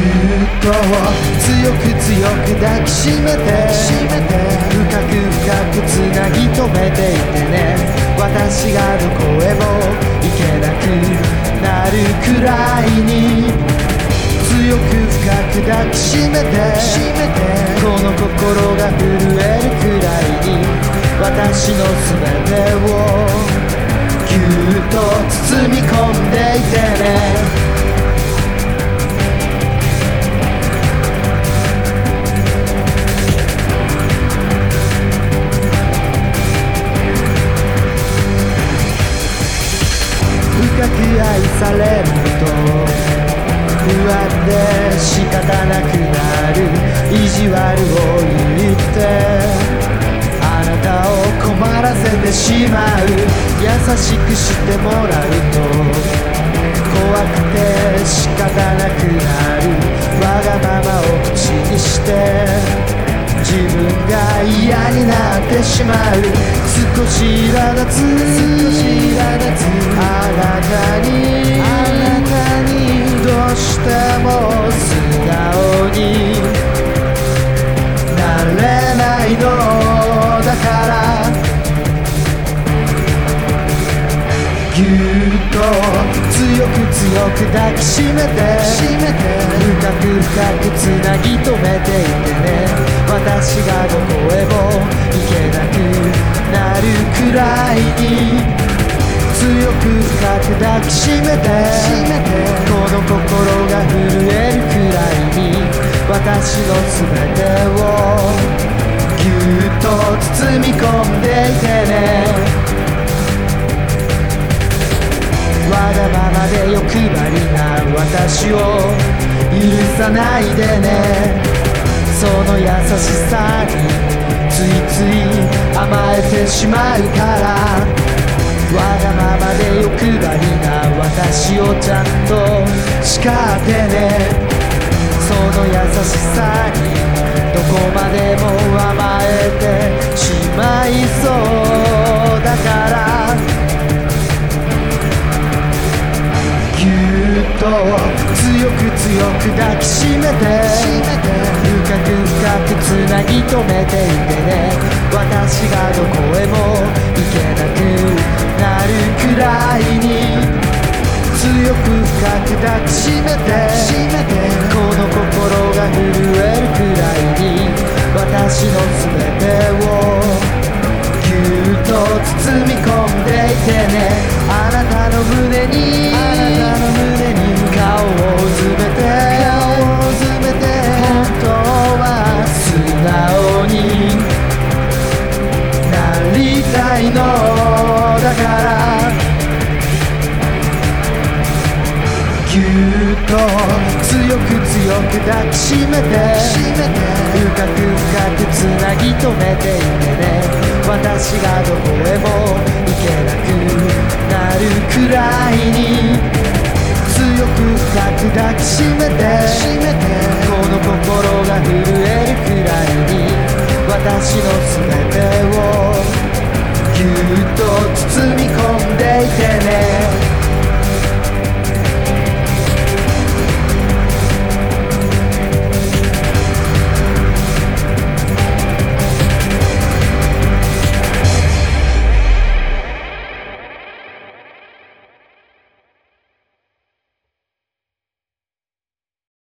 っと強く強く抱きしめて深く深くつなぎ止めていてね。私がどこへも行けなくなるくらいに強く深く抱きしめてこの心が震えるくらいに私の全てをぎゅっと包み込んでいてね。深く愛されると不安で仕方なくなる。意地悪を言ってあなたを困らせてしまう。優しくしてもらうと怖くて仕方なくなる。わがままを口にして自分が嫌になってしまう。少し苛立つく強く抱きしめて深く深くつなぎ止めていてね。私がどこへも行けなくなるくらいに強く深く抱きしめてこの心が震えるくらいに私の全てをぎゅっと包み込んでいてね。わがままで欲張りな私を許さないでね。その優しさについつい甘えてしまうから。わがままで欲張りな私をちゃんと叱ってね。その優しさにどこまでも甘えてしまいそう。強く強く抱きしめて深く深くつなぎ止めていてね。私がどこへも行けなくなるくらいに強く深く抱きしめてこの心が震えるくらいに私の全てをぎゅっと包み込んでいてね。ぎゅっと強く強く抱きしめて深く深くつなぎ止めていてね。私がどこへも行けなくなるくらいに強く深く抱きしめてこの心が震えるくらいに私の全てをぎゅっと